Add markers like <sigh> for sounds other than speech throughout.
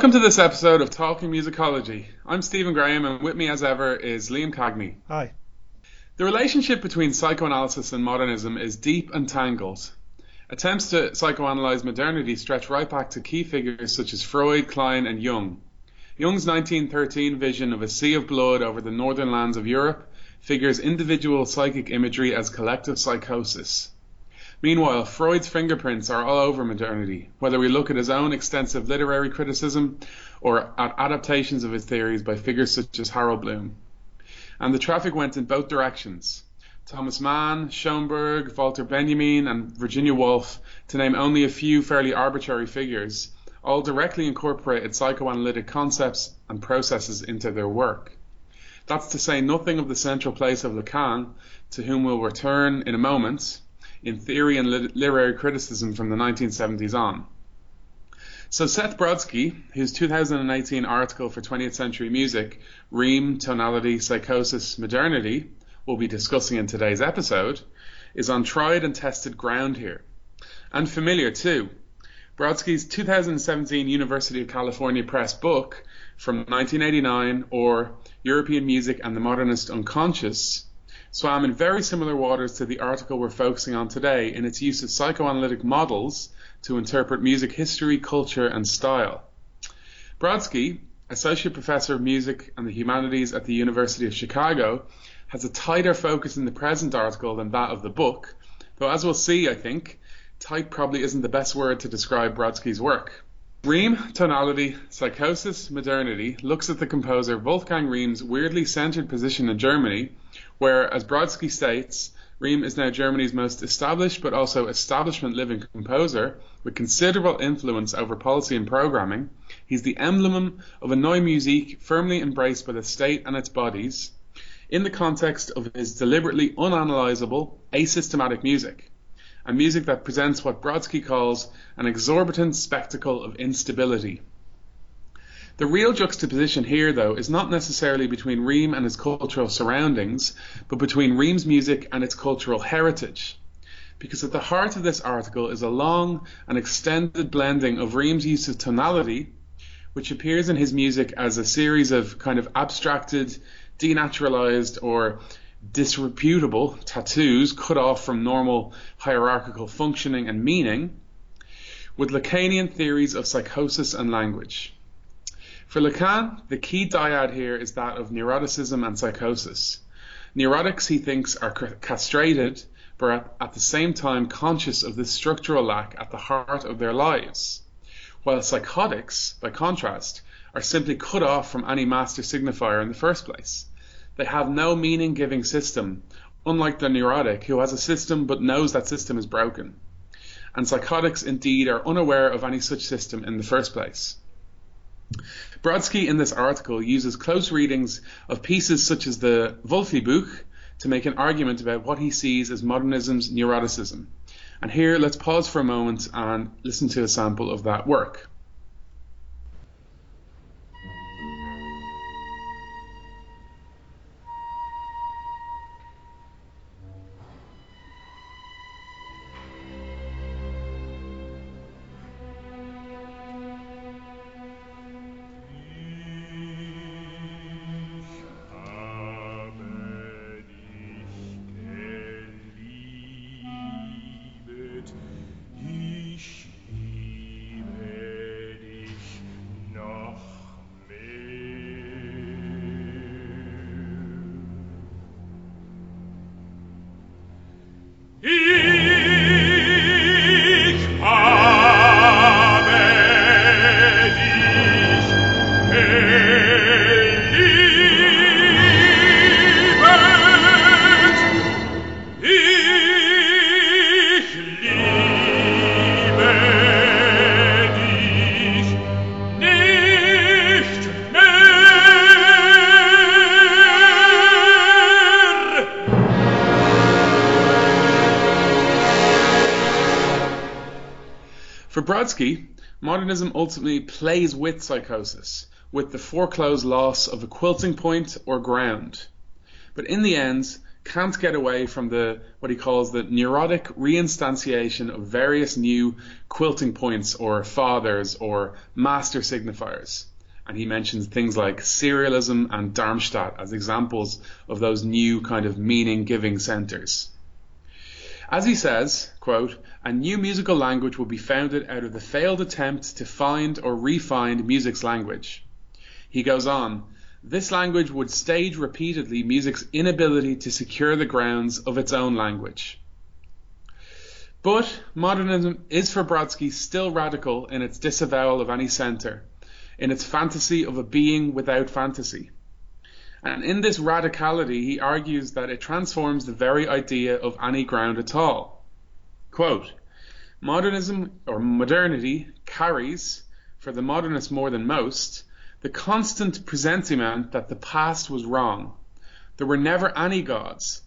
Welcome to this episode of Talking Musicology. I'm Stephen Graham, and with me as ever is Liam Cagney. Hi. The relationship between psychoanalysis and modernism is deep and tangled. Attempts to psychoanalyze modernity stretch right back to key figures such as Freud, Klein, and Jung. Jung's 1913 vision of a sea of blood over the northern lands of Europe figures individual psychic imagery as collective psychosis. Meanwhile, Freud's fingerprints are all over modernity, whether we look at his own extensive literary criticism or at adaptations of his theories by figures such as Harold Bloom. And the traffic went in both directions. Thomas Mann, Schoenberg, Walter Benjamin, and Virginia Woolf, to name only a few fairly arbitrary figures, all directly incorporated psychoanalytic concepts and processes into their work. That's to say nothing of the central place of Lacan, to whom we'll return in a moment, in theory and literary criticism from the 1970s on. So Seth Brodsky, whose 2018 article for 20th Century Music, Rihm, Tonality, Psychosis, Modernity, we'll be discussing in today's episode, is on tried and tested ground here. And familiar too. Brodsky's 2017 University of California Press book from 1989, or European Music and the Modernist Unconscious, swam in very similar waters to the article we're focusing on today in its use of psychoanalytic models to interpret music history, culture, and style. Brodsky, Associate Professor of Music and the Humanities at the University of Chicago, has a tighter focus in the present article than that of the book, though as we'll see, I think, tight probably isn't the best word to describe Brodsky's work. Rihm, tonality, psychosis, modernity looks at the composer Wolfgang Rihm's weirdly centered position in Germany where, as Brodsky states, Rihm is now Germany's most established but also establishment living composer with considerable influence over policy and programming. He's the emblem of a neue Musik firmly embraced by the state and its bodies in the context of his deliberately unanalysable, asystematic music. A music that presents what Brodsky calls an exorbitant spectacle of instability. The real juxtaposition here, though, is not necessarily between Rihm and his cultural surroundings, but between Rihm's music and its cultural heritage. Because at the heart of this article is a long and extended blending of Rihm's use of tonality, which appears in his music as a series of kind of abstracted, denaturalized, or disreputable tattoos cut off from normal hierarchical functioning and meaning, with Lacanian theories of psychosis and language. For Lacan, the key dyad here is that of neuroticism and psychosis. Neurotics, he thinks, are castrated, but at the same time conscious of this structural lack at the heart of their lives. While psychotics, by contrast, are simply cut off from any master signifier in the first place. They have no meaning giving system, unlike the neurotic, who has a system but knows that system is broken. And psychotics indeed are unaware of any such system in the first place. Brodsky in this article uses close readings of pieces such as the Wolfi-Buch to make an argument about what he sees as modernism's neuroticism. And here let's pause for a moment and listen to a sample of that work. Brodsky, modernism ultimately plays with psychosis, with the foreclosed loss of a quilting point or ground. But in the end, can't get away from the what he calls the neurotic reinstantiation of various new quilting points or fathers or master signifiers. And he mentions things like serialism and Darmstadt as examples of those new kind of meaning giving centers. As he says, a new musical language will be founded out of the failed attempt to find or re-find music's language. He goes on, this language would stage repeatedly music's inability to secure the grounds of its own language. But modernism is for Brodsky still radical in its disavowal of any centre, in its fantasy of a being without fantasy. And in this radicality, he argues that it transforms the very idea of any ground at all. Quote, Modernism or modernity carries, for the modernist more than most, the constant presentiment that the past was wrong. There were never any gods.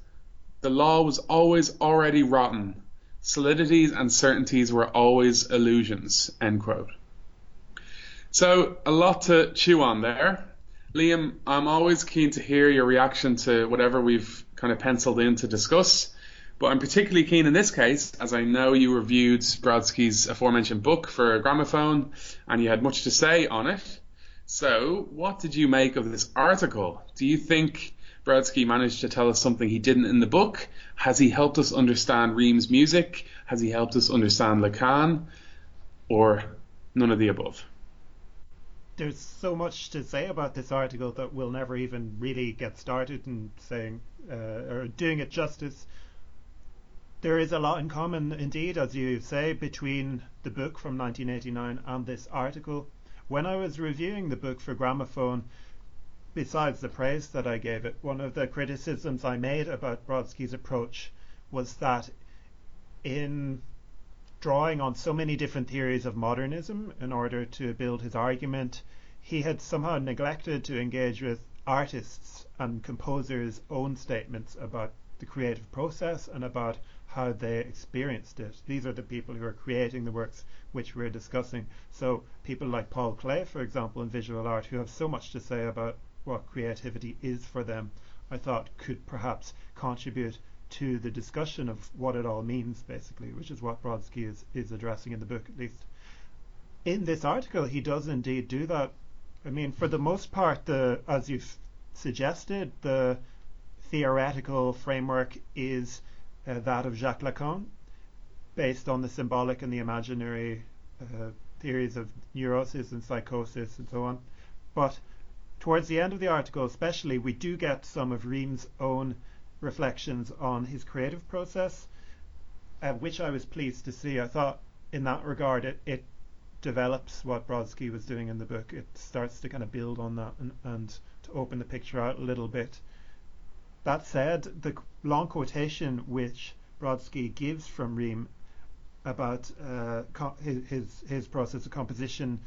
The law was always already rotten. Solidities and certainties were always illusions. End quote. So a lot to chew on there. Liam, I'm always keen to hear your reaction to whatever we've kind of penciled in to discuss. But I'm particularly keen in this case, as I know you reviewed Brodsky's aforementioned book for Gramophone and you had much to say on it. So, what did you make of this article? Do you think Brodsky managed to tell us something he didn't in the book? Has he helped us understand Rihm's music? Has he helped us understand Lacan? Or none of the above? There's so much to say about this article that we'll never even really get started in saying uh, or doing it justice. There is a lot in common, indeed, as you say, between the book from 1989 and this article. When I was reviewing the book for Gramophone, besides the praise that I gave it, one of the criticisms I made about Brodsky's approach was that in drawing on so many different theories of modernism in order to build his argument, he had somehow neglected to engage with artists and composers' own statements about the creative process and about how they experienced it. These are the people who are creating the works which we're discussing. So people like Paul Klee, for example, in visual art, who have so much to say about what creativity is for them, I thought could perhaps contribute to the discussion of what it all means, basically, which is what Brodsky is, is addressing in the book, at least. In this article, he does indeed do that. I mean, for the most part, the as you've suggested, the theoretical framework is uh, that of Jacques Lacan, based on the symbolic and the imaginary uh, theories of neurosis and psychosis and so on. But towards the end of the article, especially, we do get some of Rihm's own reflections on his creative process, uh, which I was pleased to see. I thought, in that regard, it, it develops what Brodsky was doing in the book. It starts to kind of build on that and, and to open the picture out a little bit. That said, the long quotation which Brodsky gives from Rihm about uh, his, his, his process of composition,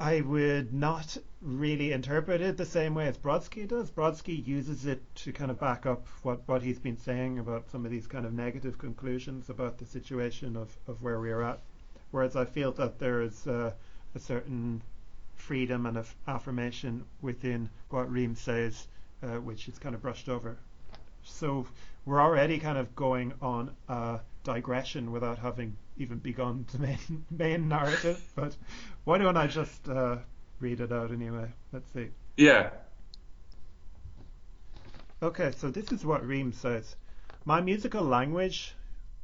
I would not really interpret it the same way as Brodsky does. Brodsky uses it to kind of back up what, what he's been saying about some of these kind of negative conclusions about the situation of, of where we are at. Whereas I feel that there is a certain freedom and affirmation within what Rihm says uh, which is kind of brushed over. So we're already kind of going on a digression without having even begun the main <laughs> main narrative. But why don't I just uh, read it out anyway? Let's see. Yeah. Okay, so this is what Rihm says. My musical language,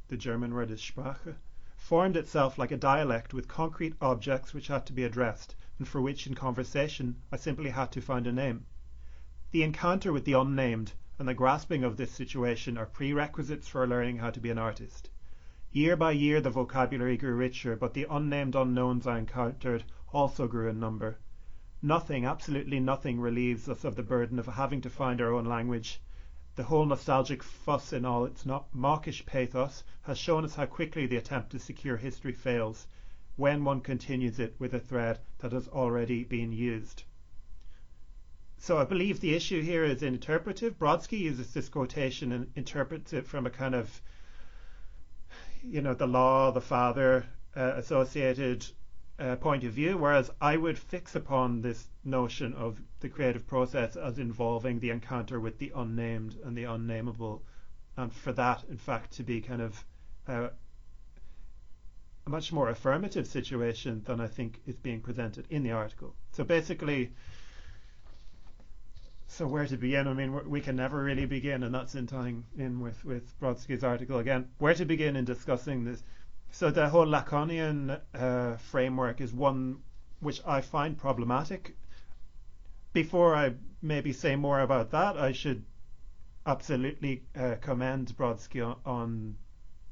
the German word is Sprache, formed itself like a dialect with concrete objects which had to be addressed, and for which in conversation I simply had to find a name. The encounter with the unnamed and the grasping of this situation are prerequisites for learning how to be an artist. Year by year the vocabulary grew richer, but the unnamed unknowns I encountered also grew in number. Nothing, absolutely nothing, relieves us of the burden of having to find our own language. The whole nostalgic fuss in all its mawkish pathos has shown us how quickly the attempt to secure history fails, when one continues it with a thread that has already been used. So I believe the issue here is interpretive. Brodsky uses this quotation and interprets it from a kind of, you know, the law, the father uh, associated uh, point of view, whereas I would fix upon this notion of the creative process as involving the encounter with the unnamed and the unnameable, and for that, in fact, to be kind of uh, a much more affirmative situation than I think is being presented in the article. So basically, so where to begin? I mean, we can never really begin, and that's in tying in with with Brodsky's article again. Where to begin in discussing this? So the whole Lacanian uh, framework is one which I find problematic. Before I maybe say more about that, I should absolutely uh, commend Brodsky on, on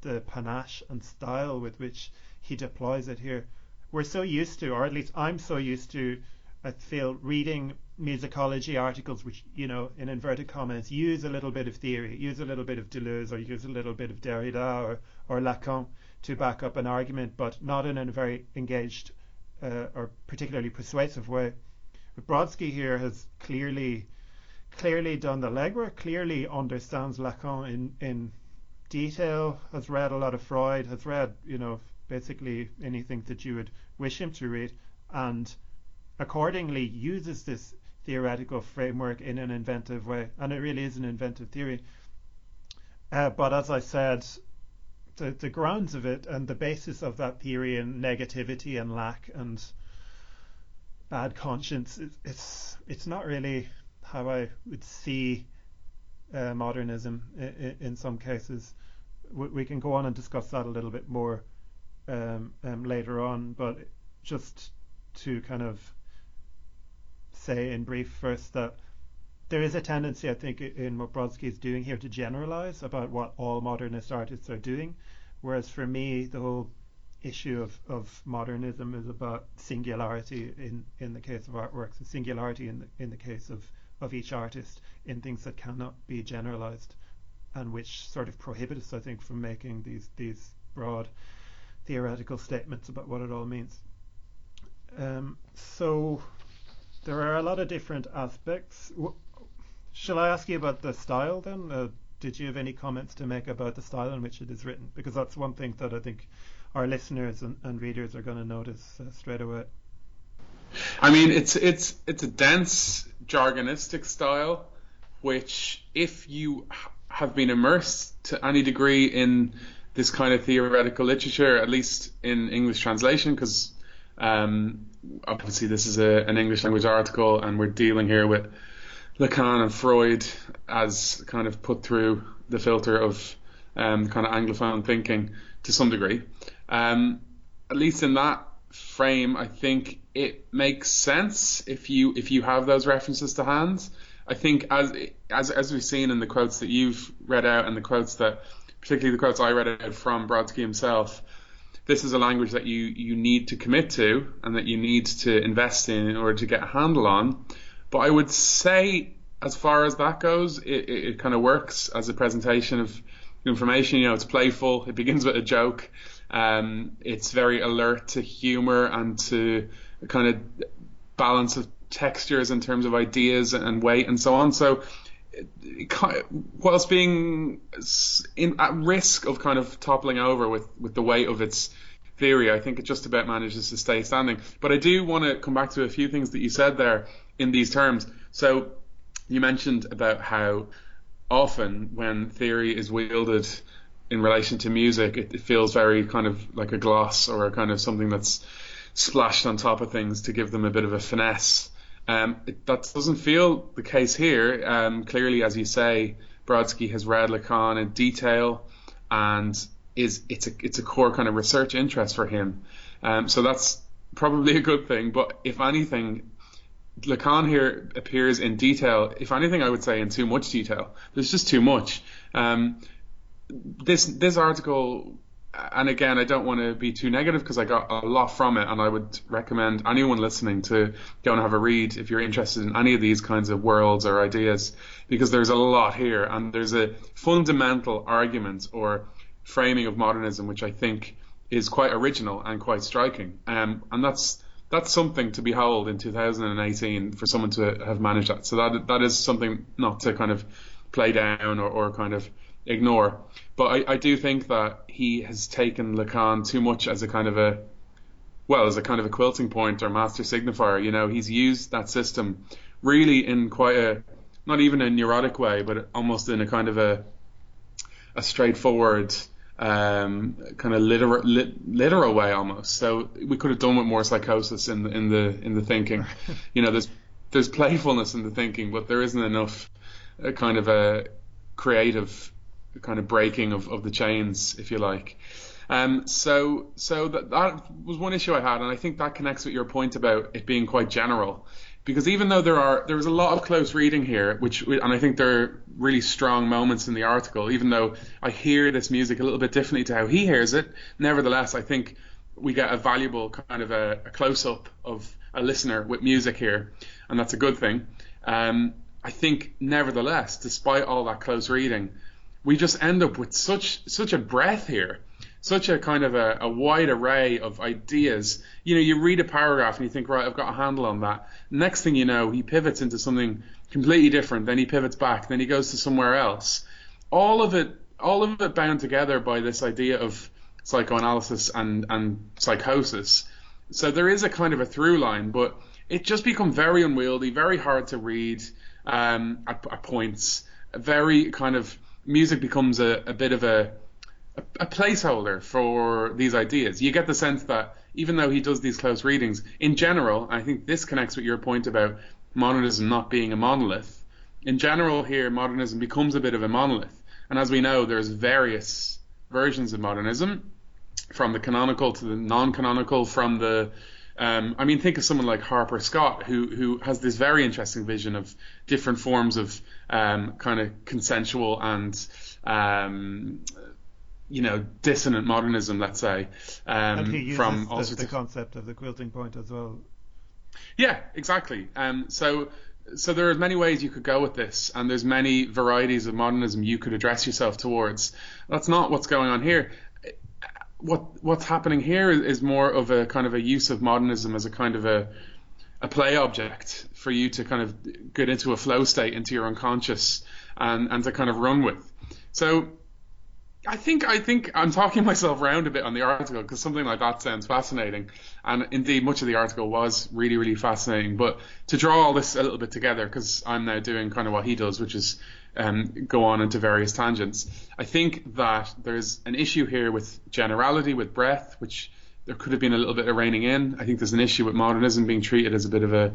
the panache and style with which he deploys it here. We're so used to, or at least I'm so used to, I feel, reading musicology articles which, you know, in inverted commas, use a little bit of theory, use a little bit of Deleuze, or use a little bit of Derrida or, or Lacan to back up an argument, but not in a very engaged uh, or particularly persuasive way. Brodsky here has clearly clearly done the legwork, clearly understands Lacan in, in detail, has read a lot of Freud, has read, you know, basically anything that you would wish him to read, and accordingly uses this theoretical framework in an inventive way. And it really is an inventive theory. Uh, but as I said, the, the grounds of it and the basis of that theory and negativity and lack and bad conscience, it, it's it's not really how I would see uh, modernism in, in, some cases. We, we, can go on and discuss that a little bit more um, um, later on, but just to kind of say in brief first that there is a tendency, I think, in what Brodsky is doing here to generalize about what all modernist artists are doing. Whereas for me, the whole issue of, of modernism is about singularity in, in the case of artworks, and singularity in the, in the case of, of each artist in things that cannot be generalized and which sort of prohibit us, I think, from making these, these broad theoretical statements about what it all means. Um, so there are a lot of different aspects. Shall I ask you about the style then? Uh, did you have any comments to make about the style in which it is written? Because that's one thing that I think our listeners and, and readers are going to notice uh, straight away. I mean, it's it's it's a dense jargonistic style, which if you have been immersed to any degree in this kind of theoretical literature, at least in English translation, because um, obviously this is a, an English language article, and we're dealing here with Lacan and Freud as kind of put through the filter of um, kind of Anglophone thinking to some degree. Um, at least in that frame, I think it makes sense if you if you have those references to hand. I think as as as we've seen in the quotes that you've read out and the quotes that particularly the quotes I read out from Brodsky himself, this is a language that you you need to commit to and that you need to invest in in order to get a handle on. But I would say, as far as that goes, it, it, it kind of works as a presentation of information. You know, it's playful. It begins with a joke. Um, it's very alert to humor and to kind of balance of textures in terms of ideas and weight and so on. So, whilst being in, at risk of kind of toppling over with, with the weight of its theory, I think it just about manages to stay standing. But I do want to come back to a few things that you said there in these terms. So you mentioned about how often when theory is wielded in relation to music, it, it, feels very kind of like a gloss or a kind of something that's splashed on top of things to give them a bit of a finesse. Um, it, that doesn't feel the case here. Um, clearly, as you say, Brodsky has read Lacan in detail, and is it's a it's a core kind of research interest for him. Um, so that's probably a good thing. But if anything, Lacan here appears in detail. If anything, I would say in too much detail. There's just too much. Um, this this article, and again, I don't want to be too negative because I got a lot from it, and I would recommend anyone listening to go and have a read if you're interested in any of these kinds of worlds or ideas, because there's a lot here, and there's a fundamental argument or framing of modernism which I think is quite original and quite striking, um, and that's that's something to behold in 2018 for someone to have managed that. So that that is something not to kind of play down or, or kind of ignore. But I, I do think that he has taken Lacan too much as a kind of a well as a kind of a quilting point or master signifier. You know, he's used that system really in quite a not even a neurotic way, but almost in a kind of a a straightforward um, kind of literal, literal way almost. So we could have done with more psychosis in the in the in the thinking. <laughs> you know, there's there's playfulness in the thinking, but there isn't enough uh, kind of a creative kind of breaking of, of the chains, if you like. Um, so so that, that was one issue I had, and I think that connects with your point about it being quite general because even though there are there was a lot of close reading here, which and I think there are really strong moments in the article, even though I hear this music a little bit differently to how he hears it. Nevertheless, I think we get a valuable kind of a, a close up of a listener with music here, and that's a good thing. Um, I think, nevertheless, despite all that close reading, we just end up with such such a breadth here such a kind of a, a, wide array of ideas. You know, you read a paragraph and you think, right, I've got a handle on that. Next thing you know, he pivots into something completely different. Then he pivots back. Then he goes to somewhere else. All of it, all of it bound together by this idea of psychoanalysis and and psychosis. So there is a kind of a through line, but it just becomes very unwieldy, very hard to read um, at, at points. Very kind of music becomes a, a bit of a a, placeholder for these ideas. You get the sense that even though he does these close readings, in general, I think this connects with your point about modernism not being a monolith. In general, here modernism becomes a bit of a monolith, and as we know, there's various versions of modernism, from the canonical to the non-canonical, from the um, I mean, think of someone like Harper Scott, who who has this very interesting vision of different forms of um, kind of consensual and um, you know dissonant modernism, let's say, um, and he uses from the, the concept of the quilting point as well. Yeah, exactly. Um, so so there are many ways you could go with this, and there's many varieties of modernism you could address yourself towards. That's not what's going on here. What what's happening here is more of a kind of a use of modernism as a kind of a a play object for you to kind of get into a flow state into your unconscious and and to kind of run with. So I think I think I'm talking <laughs> myself around a bit on the article because something like that sounds fascinating, and indeed much of the article was really really fascinating. But to draw all this a little bit together, because I'm now doing kind of what he does, which is um, go on into various tangents. I think that there's an issue here with generality, with breadth, which there could have been a little bit of reining in. I think there's an issue with modernism being treated as a bit of a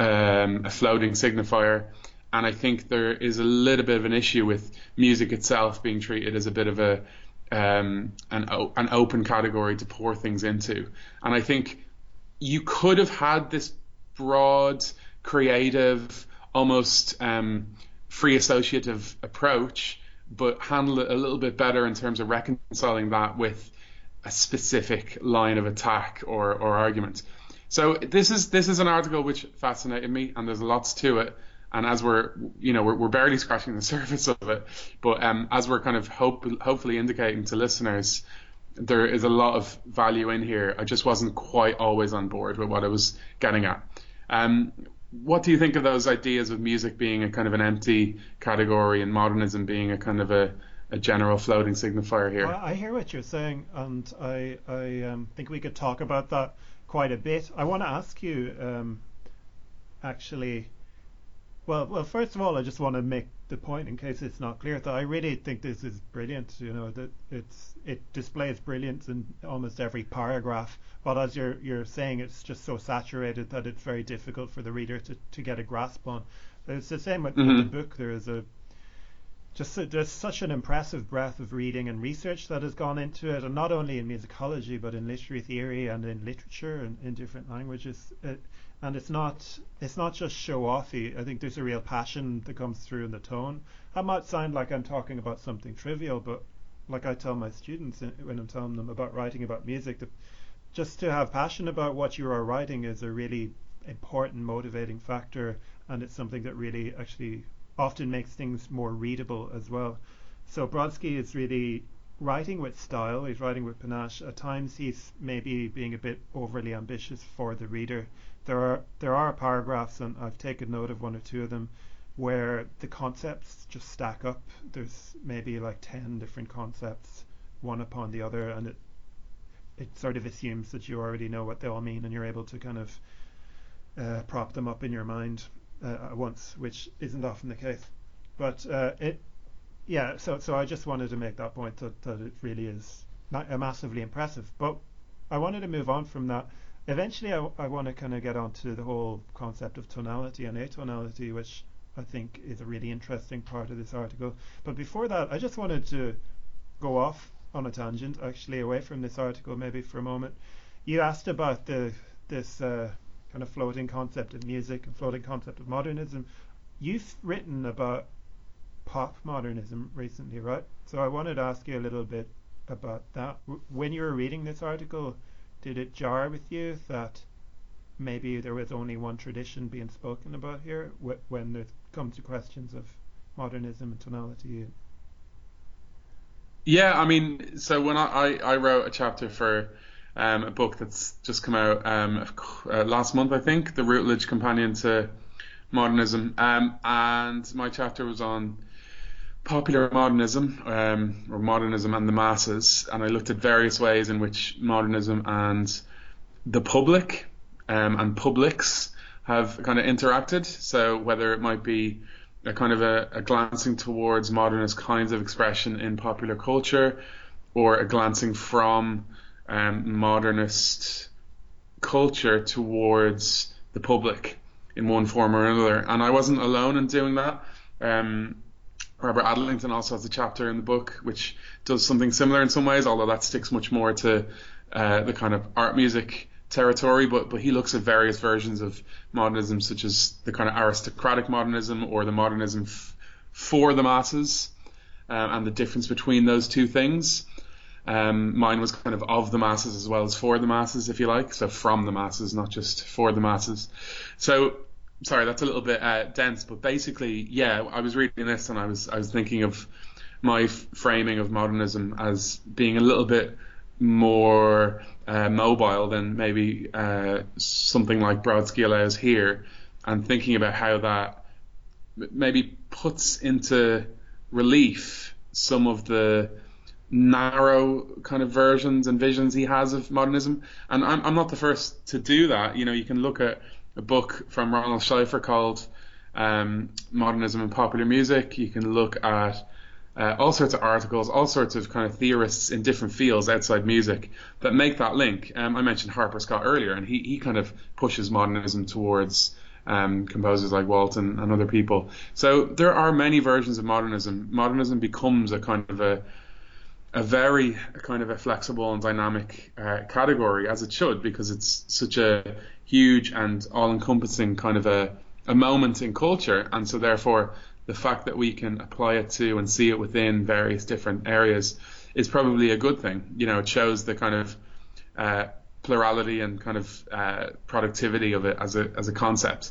um, a floating signifier and I think there is a little bit of an issue with music itself being treated as a bit of a um, an, an open category to pour things into. And I think you could have had this broad, creative, almost um, free associative approach, but handle it a little bit better in terms of reconciling that with a specific line of attack or, or argument. So this is this is an article which fascinated me, and there's lots to it. And as we're you know we're, we're barely scratching the <laughs> surface of it but um, as we're kind of hope, hopefully indicating to listeners there is a lot of value in here. I just wasn't quite always on board with what i was getting at. Um, what do you think of those ideas of music being a kind of an empty category and modernism being a kind of a, a general floating signifier here? I, hear what you're saying and i, I um, think we could talk about that quite a bit. I want to ask you um, actually well, well, first of all, I just want to make the point, in case it's not clear, that I really think this is brilliant. You know that it's it displays brilliance in almost every paragraph. But as you're you're saying, it's just so saturated that it's very difficult for the reader to, to get a grasp on. It's the same with, mm-hmm. with the book. There is a just a, there's such an impressive breadth of reading and research that has gone into it, and not only in musicology but in literary theory and in literature and in different languages. It, and it's not it's not just show offy. I think there's a real passion that comes through in the tone. I might sound like I'm talking about something trivial, but like I tell my students when I'm telling them about writing about music, that just to have passion about what you are writing is a really important motivating factor, and it's something that really actually often makes things more readable as well. So Brodsky is really writing with style. He's writing with panache. At times, he's maybe being a bit overly ambitious for the reader there are there are paragraphs, and I've taken note of one or two of them, where the concepts just stack up. There's maybe like ten different concepts, one upon the other, and it it sort of assumes that you already know what they all mean and you're able to kind of uh, prop them up in your mind uh, at once, which isn't often the case. But uh, it, yeah. So so I just wanted to make that point that, that it really is not, massively impressive. But I wanted to move on from that. Eventually, I, I want to kind of get onto the whole concept of tonality and atonality, which I think is a really interesting part of this article. But before that, I just wanted to go off on a tangent, actually, away from this article, maybe for a moment. You asked about the this uh, kind of floating concept of music and floating concept of modernism. You've written about pop modernism recently, right? So I wanted to ask you a little bit about that. When you were reading this article, did it jar with you that maybe there was only one tradition being spoken about here when it comes to questions of modernism and tonality? Yeah, I mean, so when I, I, I wrote a chapter for um, a book that's just come out um, uh, last month, I think, the Routledge Companion to Modernism, um, and my chapter was on popular modernism um, or modernism and the masses, and I looked at various ways in which modernism and the public um, and publics have kind of interacted. So whether it might be a kind of a, a, glancing towards modernist kinds of expression in popular culture, or a glancing from um, modernist culture towards the public in one form or another. And I wasn't alone in doing that. Um, Robert Adlington also has a chapter in the book which does something similar in some ways, although that sticks much more to uh, the kind of art music territory, but but he looks at various versions of modernism, such as the kind of aristocratic modernism or the modernism f- for the masses, um, and the difference between those two things. Um, mine was kind of of the masses as well as for the masses, if you like, so from the masses, not just for the masses. So sorry, that's a little bit uh, dense, but basically, yeah, I was reading this and I was I was thinking of my f- framing of modernism as being a little bit more uh, mobile than maybe uh, something like Brodsky allows here, and thinking about how that maybe puts into relief some of the narrow kind of versions and visions he has of modernism. And I'm, I'm not the first to do that. You know, you can look at a book from Ronald Schleifer called um, Modernism and Popular Music. You can look at uh, all sorts of articles, all sorts of kind of theorists in different fields outside music that make that link. Um, I mentioned Harper Scott earlier, and he, he kind of pushes modernism towards um, composers like Walton and other people. So there are many versions of modernism. Modernism becomes a kind of a a very kind of a flexible and dynamic uh, category as it should because it's such a huge and all-encompassing kind of a, a moment in culture, and so therefore the fact that we can apply it to and see it within various different areas is probably a good thing. You know, it shows the kind of uh, plurality and kind of uh, productivity of it as a as a concept.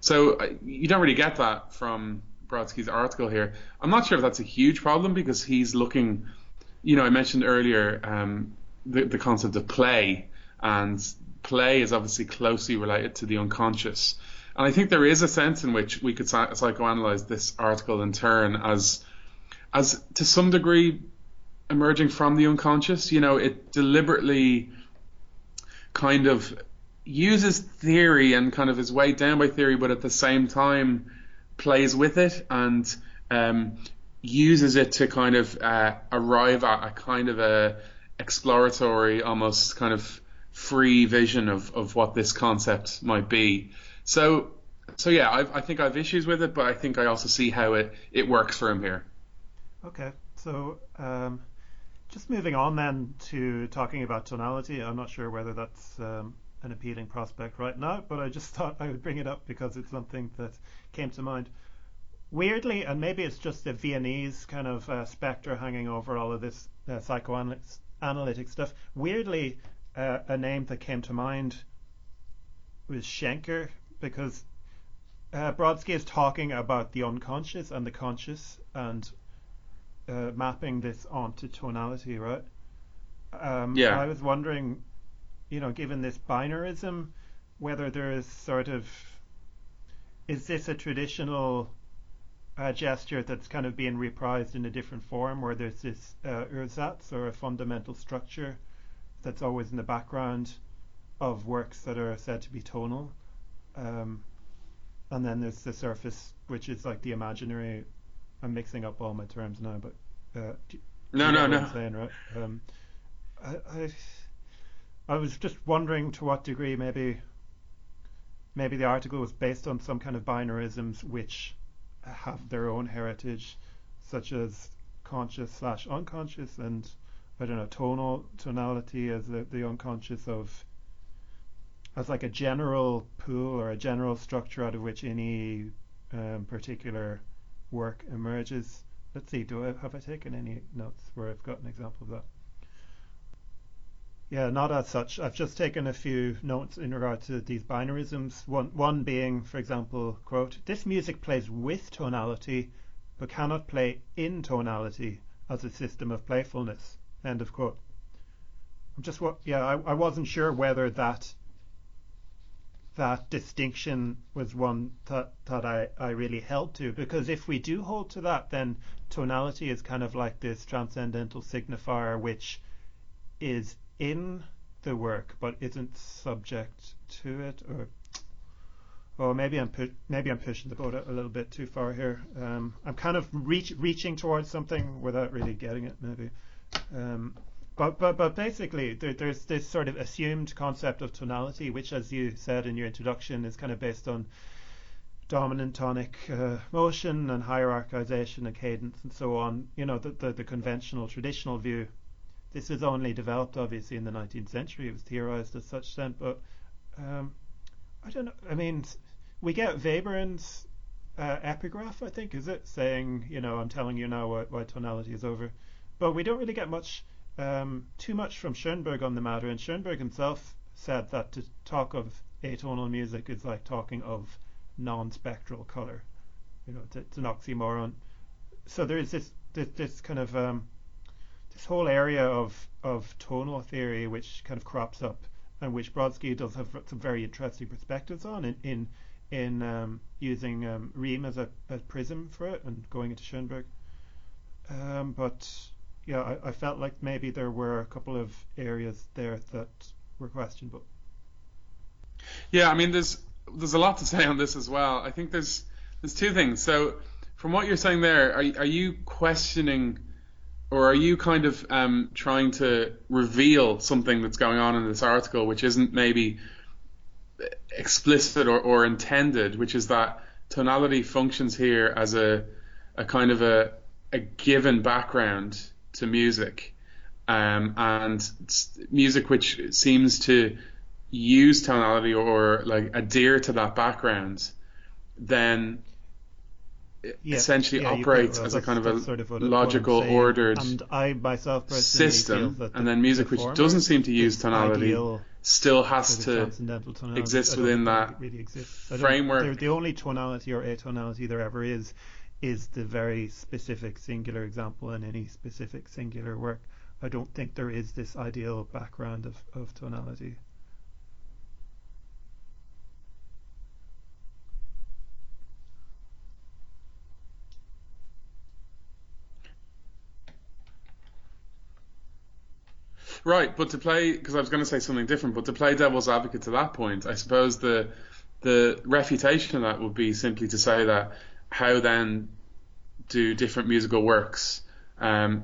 So uh, you don't really get that from Brodsky's article here. I'm not sure if that's a huge problem because he's looking. You know, I mentioned earlier um, the the concept of play, and play is obviously closely related to the unconscious. And I think there is a sense in which we could psychoanalyze this article in turn as, as to some degree, emerging from the unconscious. You know, it deliberately kind of uses theory and kind of is weighed down by theory, but at the same time plays with it and um, uses it to kind of uh, arrive at a kind of a exploratory, almost kind of free vision of, of what this concept might be. So, so yeah, I've, I think I have issues with it, but I think I also see how it, it works for him here. Okay, so um, just moving on then to talking about tonality. I'm not sure whether that's um, an appealing prospect right now, but I just <laughs> thought I would bring it up because it's something that came to mind. Weirdly, and maybe it's just the Viennese kind of uh, spectre hanging over all of this uh, psychoanalytic stuff. Weirdly, uh, a name that came to mind was Schenker, because uh, Brodsky is talking about the unconscious and the conscious and uh, mapping this onto tonality, right? Um, yeah. I was wondering, you know, given this binarism, whether there is sort of is this a traditional uh, gesture that's kind of being reprised in a different form, where there's this uh, Ursatz or a fundamental structure that's always in the background of works that are said to be tonal. Um, and then there's the surface, which is like the imaginary. I'm mixing up all my terms now, but uh, do, no, no, no. I'm saying, right? Um, I, I, I was just wondering to what degree maybe maybe the article was based on some kind of binarisms which have their own heritage, such as conscious slash unconscious, and I don't know tonal tonality as the, the unconscious of as like a general pool or a general structure out of which any um, particular work emerges. Let's see, do I have I taken any notes where I've got an example of that? Yeah, not as such. I've just taken a few notes in regard to these binarisms. One, one being, for example, quote, this music plays with tonality, but cannot play in tonality as a system of playfulness. End of quote. I'm just what, yeah, I, I wasn't sure whether that that distinction was one that, that I, I really held to because if we do hold to that then tonality is kind of like this transcendental signifier which is in the work but isn't subject to it or or maybe I'm pu- maybe I'm pushing the boat a, little bit too far here. Um, I'm kind of reach, reaching towards something without really getting it maybe. Um, but, but, but basically, there, there's this sort of assumed concept of tonality, which, as you said in your introduction, is kind of based on dominant tonic uh, motion and hierarchization and cadence and so on. You know, the, the, the, conventional, traditional view. This was only developed, obviously, in the 19th century. It was theorized as such then, but um, I don't know. I mean, we get Webern's uh, epigraph, I think, is it, saying, you know, I'm telling you now why, why tonality is over. But we don't really get much um, too much from Schoenberg on the matter, and Schoenberg himself said that to talk of atonal music is like talking of non-spectral color. You know, it's, it's an oxymoron. So there is this this, this kind of um, this whole area of of tonal theory which kind of crops up, and which Brodsky does have some very interesting perspectives on in in, in um, using um, as a, a prism for it and going into Schoenberg. Um, but yeah, I, I felt like maybe there were a couple of areas there that were questionable. Yeah, I mean, there's there's a lot to say on this as well. I think there's there's two things. So, from what you're saying there, are are you questioning, or are you kind of um, trying to reveal something that's going on in this article, which isn't maybe explicit or, or intended, which is that tonality functions here as a a kind of a a given background to music, um, and music which seems to use tonality or like adhere to that background, then yeah, essentially yeah, operates as a kind of a sort of logical, ordered and I myself system, and then music which doesn't seem to use tonality still has to exist within that really framework. The only tonality or atonality there ever is is the very specific singular example in any specific singular work. I don't think there is this ideal background of, of tonality. Right, but to play because I was going to say something different, but to play devil's advocate to that point, I suppose the the refutation of that would be simply to say that how then do different musical works um,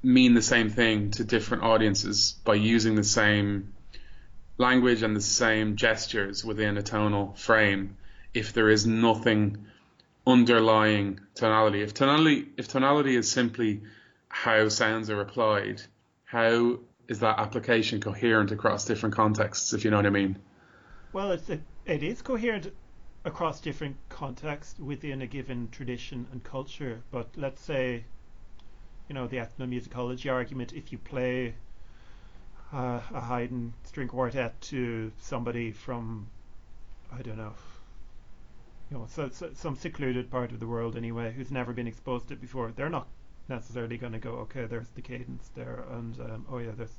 mean the same thing to different audiences by using the same language and the same gestures within a tonal frame if there is nothing underlying tonality. If tonality if tonality is simply how sounds are applied, how is that application coherent across different contexts, if you know what I mean? Well, it's it, it is coherent across different contexts within a given tradition and culture. But let's say, you know, the ethnomusicology argument, if you play uh, a Haydn string quartet to somebody from, I don't know, you know, so, so, some secluded part of the world anyway, who's never been exposed to it before, they're not necessarily going to go, okay, there's the cadence there, and um, oh yeah, that's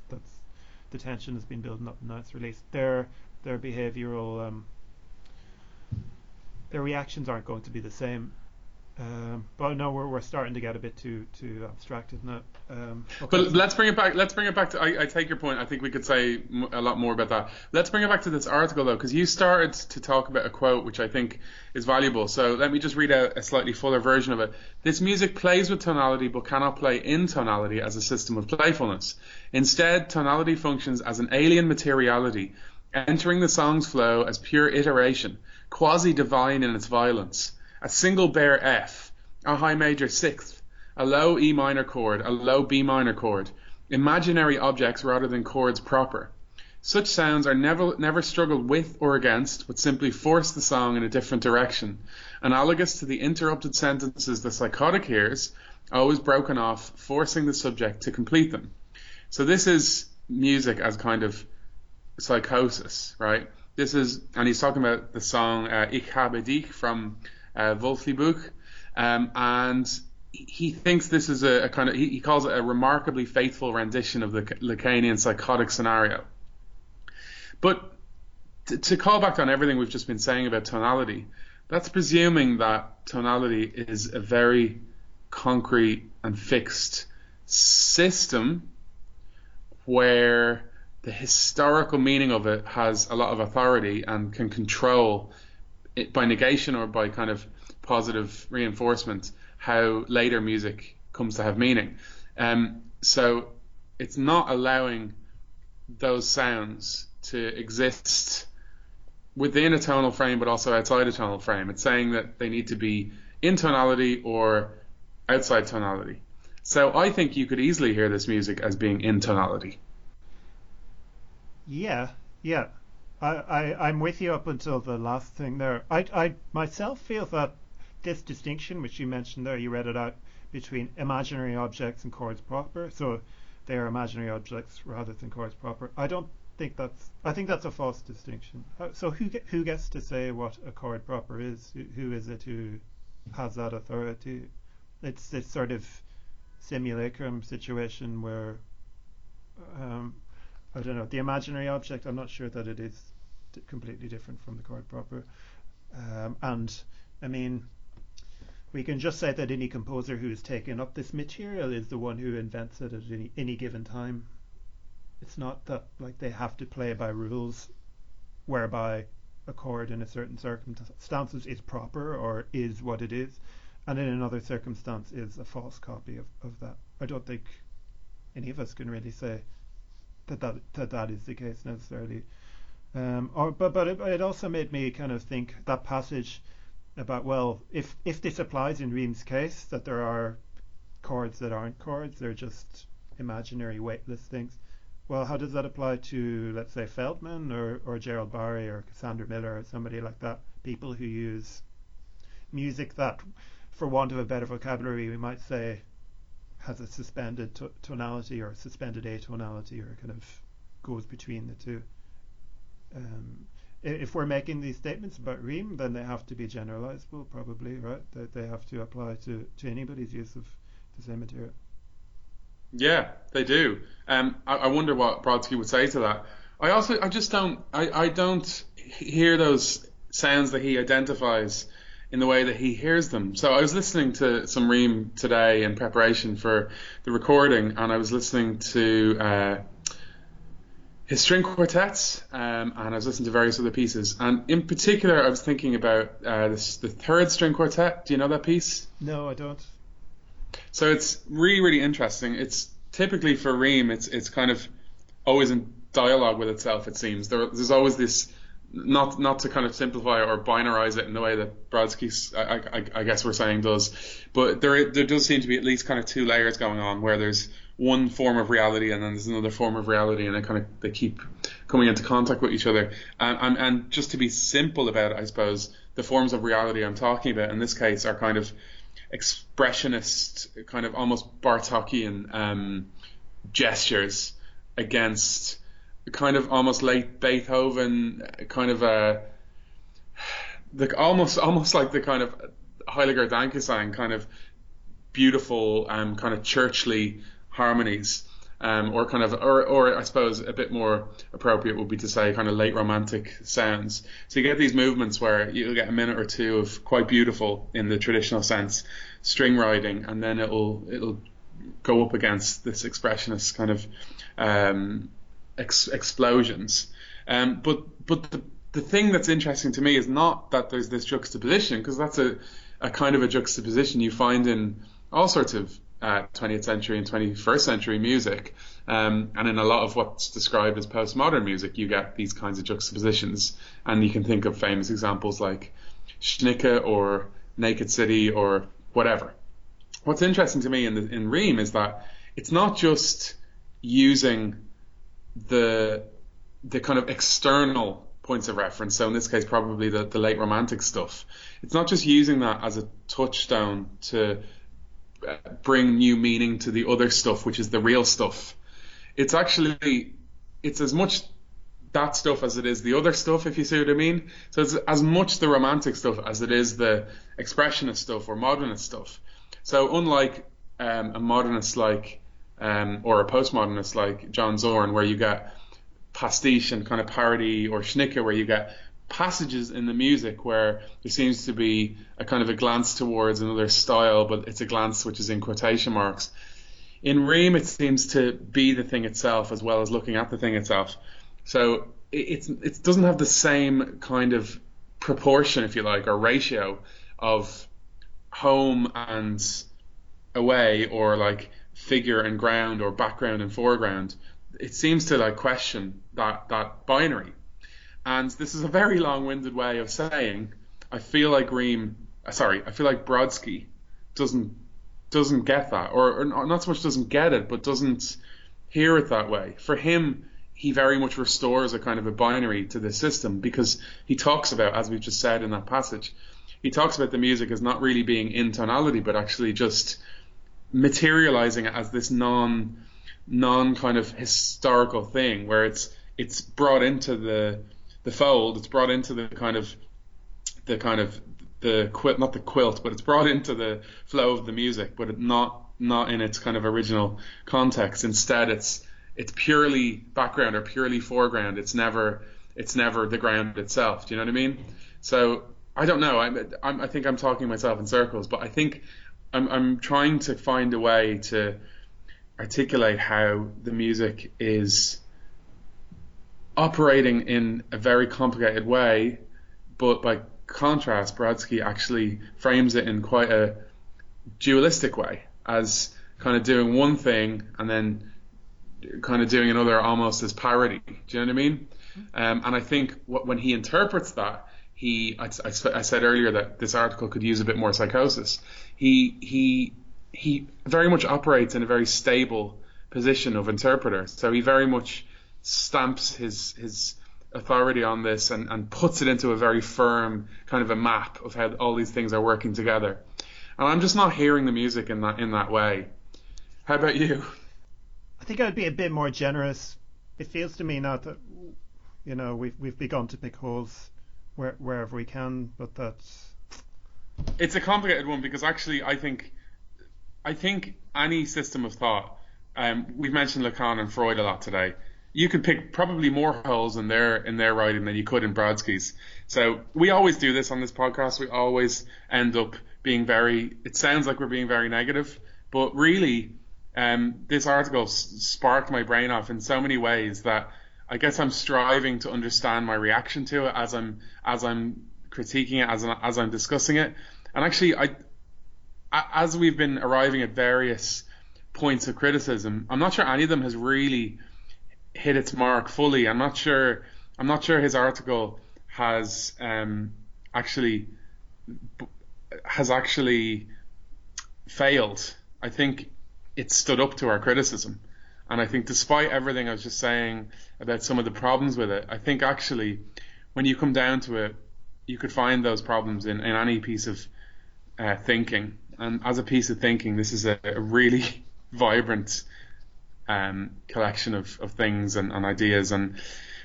the tension has been building up, and now it's released. Their their behavioural um, their reactions aren't going to be the same. Um, but no, we're, we're starting to get a bit too too abstracted now. Um, okay. But let's bring it back. Let's bring it back to. I, I, take your point. I think we could say a lot more about that. Let's bring it back to this article though, because you started to talk about a quote which I think is valuable. So let me just read out a slightly fuller version of it. This music plays with tonality, but cannot play in tonality as a system of playfulness. Instead, tonality functions as an alien materiality, entering the song's flow as pure iteration, quasi divine in its violence a single bare F, a high major sixth, a low E minor chord, a low B minor chord, imaginary objects rather than chords proper. Such sounds are never never struggled with or against, but simply force the song in a different direction, analogous to the interrupted sentences the psychotic hears, always broken off, forcing the subject to complete them. So this is music as kind of psychosis, right? This is, and he's talking about the song uh, Ich habe dich from uh, Volksliedbuch, um, and he thinks this is a, a kind of he, he, calls it a remarkably faithful rendition of the Lacanian psychotic scenario. But to call back on everything we've just been saying about tonality, that's presuming that tonality is a very concrete and fixed system where the historical meaning of it has a lot of authority and can control it, by negation or by kind of positive reinforcement how later music comes to have meaning. Um, so it's not allowing those sounds to exist within a tonal frame but also outside a tonal frame. It's saying that they need to be in tonality or outside tonality. So I think you could easily hear this music as being in tonality. Yeah, yeah. I, I, I'm with you up until the last thing there. I, I myself feel that this distinction, which you mentioned there, you read it out between imaginary objects and chords proper. So they are imaginary objects rather than chords proper. I don't think that's. I think that's a false distinction. Uh, so who who gets to say what a chord proper is? Who is it who has that authority? It's this sort of simulacrum situation where um, I don't know, the imaginary object, I'm not sure that it is completely different from the chord proper. Um, and I mean, we can just say that any composer who has taken up this material is the one who invents it at any, any given time. It's not that like they have to play by rules whereby a chord in a certain circumstances is proper or is what it is, and in another circumstance is a false copy of, of that. I don't think any of us can really say that that that, that is the case necessarily. Um, or but but it, it also made me kind of think that passage about well, if if this applies in Rihm's case, that there are chords that aren't chords, they're just imaginary weightless things. Well, how does that apply to let's say Feldman or or Gerald Barry or Cassandra Miller or somebody like that? People who use music that, for want of a better vocabulary, we might say has a suspended to- tonality or suspended atonality or kind of goes between the two. Um, if we're making these statements about Rihm, then they have to be generalizable, probably, right? That they have to apply to, to anybody's use of the same material. Yeah, they do. Um, I, I wonder what Brodsky would say to that. I also, I just don't, I, I don't hear those sounds that he identifies in the way that he hears them. So I was listening to some Rihm today in preparation for the recording, and I was listening to uh, his string quartets, um, and I was listening to various other pieces. And in particular, I was thinking about uh, this, the third string quartet. Do you know that piece? No, I don't. So it's really, really interesting. It's typically for Rihm, it's it's kind of always in dialogue with itself. It seems there, there's always this not not to kind of simplify or binarize it in the way that Brodsky, I, I, I, guess we're saying does, but there there does seem to be at least kind of two layers going on where there's one form of reality and then there's another form of reality and they kind of they keep coming into contact with each other. And, and and just to be simple about it, I suppose the forms of reality I'm talking about in this case are kind of expressionist, kind of almost Bartokian um, gestures against kind of almost late Beethoven kind of a the almost almost like the kind of Heiliger Dankgesang kind of beautiful um, kind of churchly harmonies um, or kind of, or, or I suppose a bit more appropriate would be to say kind of late romantic sounds. So you get these movements where you'll get a minute or two of quite beautiful in the traditional sense string writing, and then it'll it'll go up against this expressionist kind of um, ex- explosions. Um, but but the the thing that's interesting to me is not that there's this juxtaposition because that's a, a kind of a juxtaposition you find in all sorts of uh, 20th century and 21st century music. Um, and in a lot of what's described as postmodern music, you get these kinds of juxtapositions. And you can think of famous examples like Schnittke or Naked City or whatever. What's interesting to me in, the, in Rihm is that it's not just using the the kind of external points of reference. So in this case, probably the, the late romantic stuff. It's not just using that as a touchstone to bring new meaning to the other stuff, which is the real stuff. It's actually it's as much that stuff as it is the other stuff, if you see what I mean. So it's as much the romantic stuff as it is the expressionist stuff or modernist stuff. So unlike um, a modernist like um, or a postmodernist like John Zorn, where you get pastiche and kind of parody, or Schnittke, where you get passages in the music where there seems to be a kind of a glance towards another style, but it's a glance which is in quotation marks. In Rihm, it seems to be the thing itself as well as looking at the thing itself. So it, it doesn't have the same kind of proportion, if you like, or ratio of home and away, or like figure and ground, or background and foreground. It seems to like question that that binary and this is a very long-winded way of saying I feel like Rihm, uh, sorry, I feel like Brodsky doesn't doesn't get that, or, or not so much doesn't get it, but doesn't hear it that way. For him, he very much restores a kind of a binary to the system because he talks about, as we've just said in that passage, he talks about the music as not really being in tonality, but actually just materializing it as this non non kind of historical thing where it's it's brought into the the fold. It's brought into the kind of the kind of the quilt, not the quilt, but it's brought into the flow of the music, but it not not in its kind of original context. Instead, it's it's purely background or purely foreground. It's never it's never the ground itself. Do you know what I mean? So I don't know. I'm I think I'm talking myself in circles, but I think I'm I'm trying to find a way to articulate how the music is operating in a very complicated way, but by contrast, Brodsky actually frames it in quite a dualistic way, as kind of doing one thing and then kind of doing another almost as parody. Do you know what I mean? Um, and I think what, when he interprets that, he I, I, I, said earlier that this article could use a bit more psychosis. He he he very much operates in a very stable position of interpreter. So he very much stamps his his authority on this and, and puts it into a very firm kind of a map of how all these things are working together. And I'm just not hearing the music in that in that way. How about you? I think I'd be a bit more generous. It feels to me now that you know we've we've begun to pick holes where, wherever we can, but that's it's a complicated one because actually I think I think any system of thought. Um, we've mentioned Lacan and Freud a lot today you could pick probably more holes in their in their writing than you could in Brodsky's. So we always do this on this podcast. We always end up being very. It sounds like we're being very negative, but really, um, this article s- sparked my brain off in so many ways that I guess I'm striving to understand my reaction to it as I'm as I'm critiquing it as I'm, as I'm discussing it. And actually, I as we've been arriving at various points of criticism, I'm not sure any of them has really hit its mark fully. I'm not sure. I'm not sure his article has um, actually has actually failed. I think it stood up to our criticism, and I think despite everything I was just saying about some of the problems with it, I think actually when you come down to it, you could find those problems in, in any piece of uh, thinking. And as a piece of thinking, this is a, a really <laughs> vibrant um, collection of, of things and, and ideas. And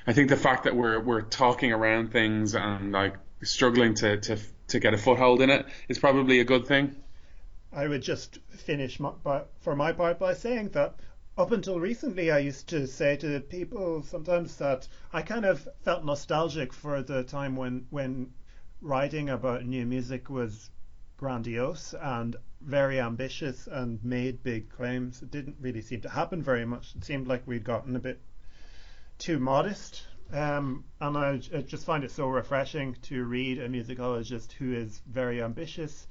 I think the fact that we're we're talking around things and like struggling to, to to get a foothold in it is probably a good thing. I would just finish my, by, for my part by saying that up until recently, I used to say to people sometimes that I kind of felt nostalgic for the time when when writing about new music was grandiose and very ambitious and made big claims. It didn't really seem to happen very much. It seemed like we'd gotten a bit too modest. Um, and I, I just find it so refreshing to read a musicologist who is very ambitious,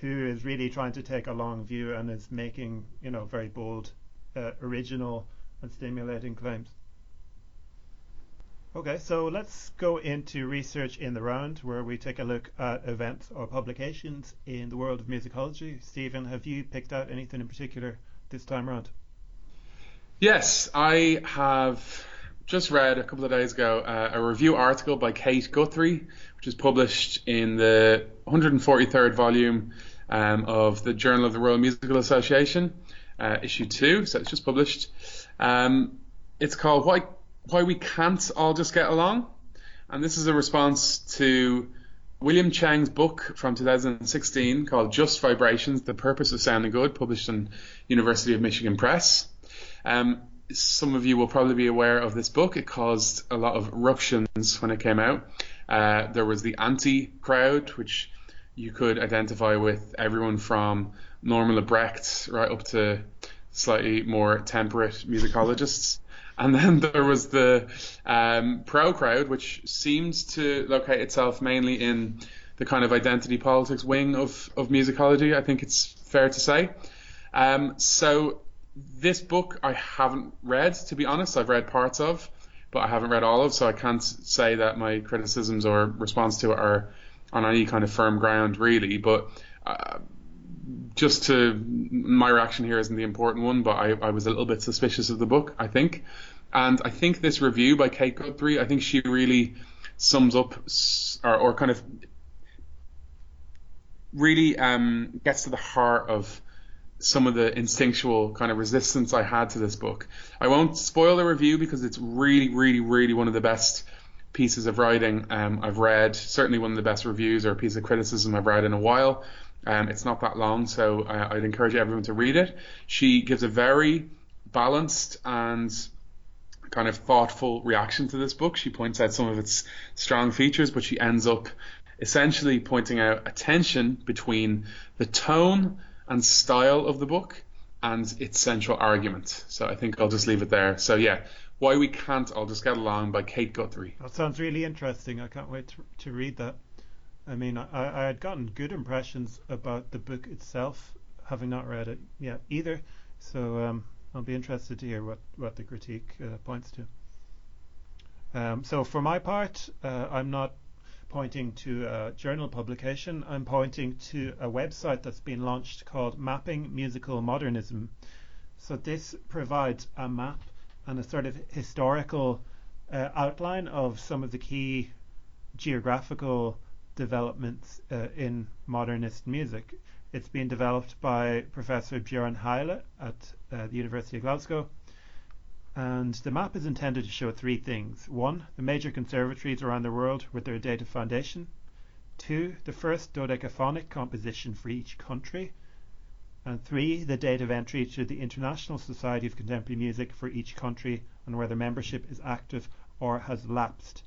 who is really trying to take a long view and is making, you know, very bold, uh, original and stimulating claims. Okay, so let's go into research in the round where we take a look at events or publications in the world of musicology. Stephen, have you picked out anything in particular this time around? Yes, I have just read a couple of days ago uh, a review article by Kate Guthrie, which is published in the 143rd volume um, of the Journal of the Royal Musical Association, uh, issue two. So it's just published. Um, it's called Why why we can't all just get along. And this is a response to William Cheng's book from 2016 called Just Vibrations: The Purpose of Sounding Good, published in University of Michigan Press. Um, some of you will probably be aware of this book. It caused a lot of ruptions when it came out. Uh, there was the anti crowd, which you could identify with everyone from Norman Lebrecht right up to slightly more temperate musicologists. And then <laughs> there was the um, pro crowd, which seems to locate itself mainly in the kind of identity politics wing of, of musicology, I think it's fair to say. Um, so this book I haven't read, to be honest. I've read parts of, but I haven't read all of, so I can't say that my criticisms or response to it are on any kind of firm ground, really. But uh, just to my reaction here isn't the important one, but I, I was a little bit suspicious of the book, I think. And I think this review by Kate Guthrie, I think she really sums up or, or kind of really um, gets to the heart of some of the instinctual kind of resistance I had to this book. I won't spoil the review because it's really, really, really one of the best pieces of writing um, I've read. Certainly one of the best reviews or piece of criticism I've read in a while. Um, it's not that long, so uh, I'd encourage everyone to read it. She gives a very balanced and kind of thoughtful reaction to this book. She points out some of its strong features, but she ends up essentially pointing out a tension between the tone and style of the book and its central argument. So I think I'll just leave it there. So yeah, why we can't all just get along by Kate Guthrie. That sounds really interesting. I can't wait to, to read that. I mean, I, I had gotten good impressions about the book itself, having not read it yet either. So um, I'll be interested to hear what, what the critique uh, points to. Um, so for my part, uh, I'm not pointing to a journal publication. I'm pointing to a website that's been launched called Mapping Musical Modernism. So this provides a map and a sort of historical uh, outline of some of the key geographical developments uh, in modernist music. It's been developed by Professor Bjorn Heile at uh, the University of Glasgow. And the map is intended to show three things. One, the major conservatories around the world with their date of foundation. Two, the first dodecaphonic composition for each country. And three, the date of entry to the International Society of Contemporary Music for each country and whether membership is active or has lapsed.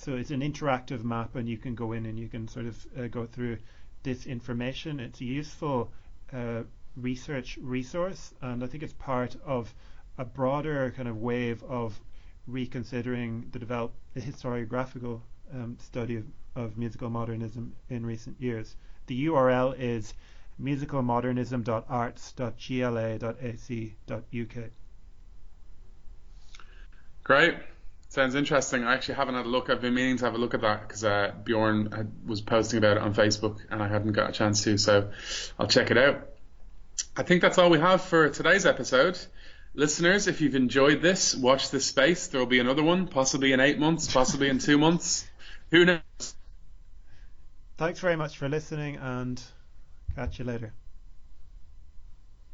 So it's an interactive map, and you can go in and you can sort of uh, go through this information. It's a useful uh, research resource, and I think it's part of a broader kind of wave of reconsidering the develop the historiographical um, study of, of musical modernism in recent years. The URL is musicalmodernism.arts.gla.ac.uk. Great. Sounds interesting. I actually haven't had a look. I've been meaning to have a look at that because uh, Bjorn had, was posting about it on Facebook and I hadn't got a chance to, so I'll check it out. I think that's all we have for today's episode. Listeners, if you've enjoyed this, watch this space. There will be another one, possibly in eight months, possibly in two months. Who knows? Thanks very much for listening and catch you later.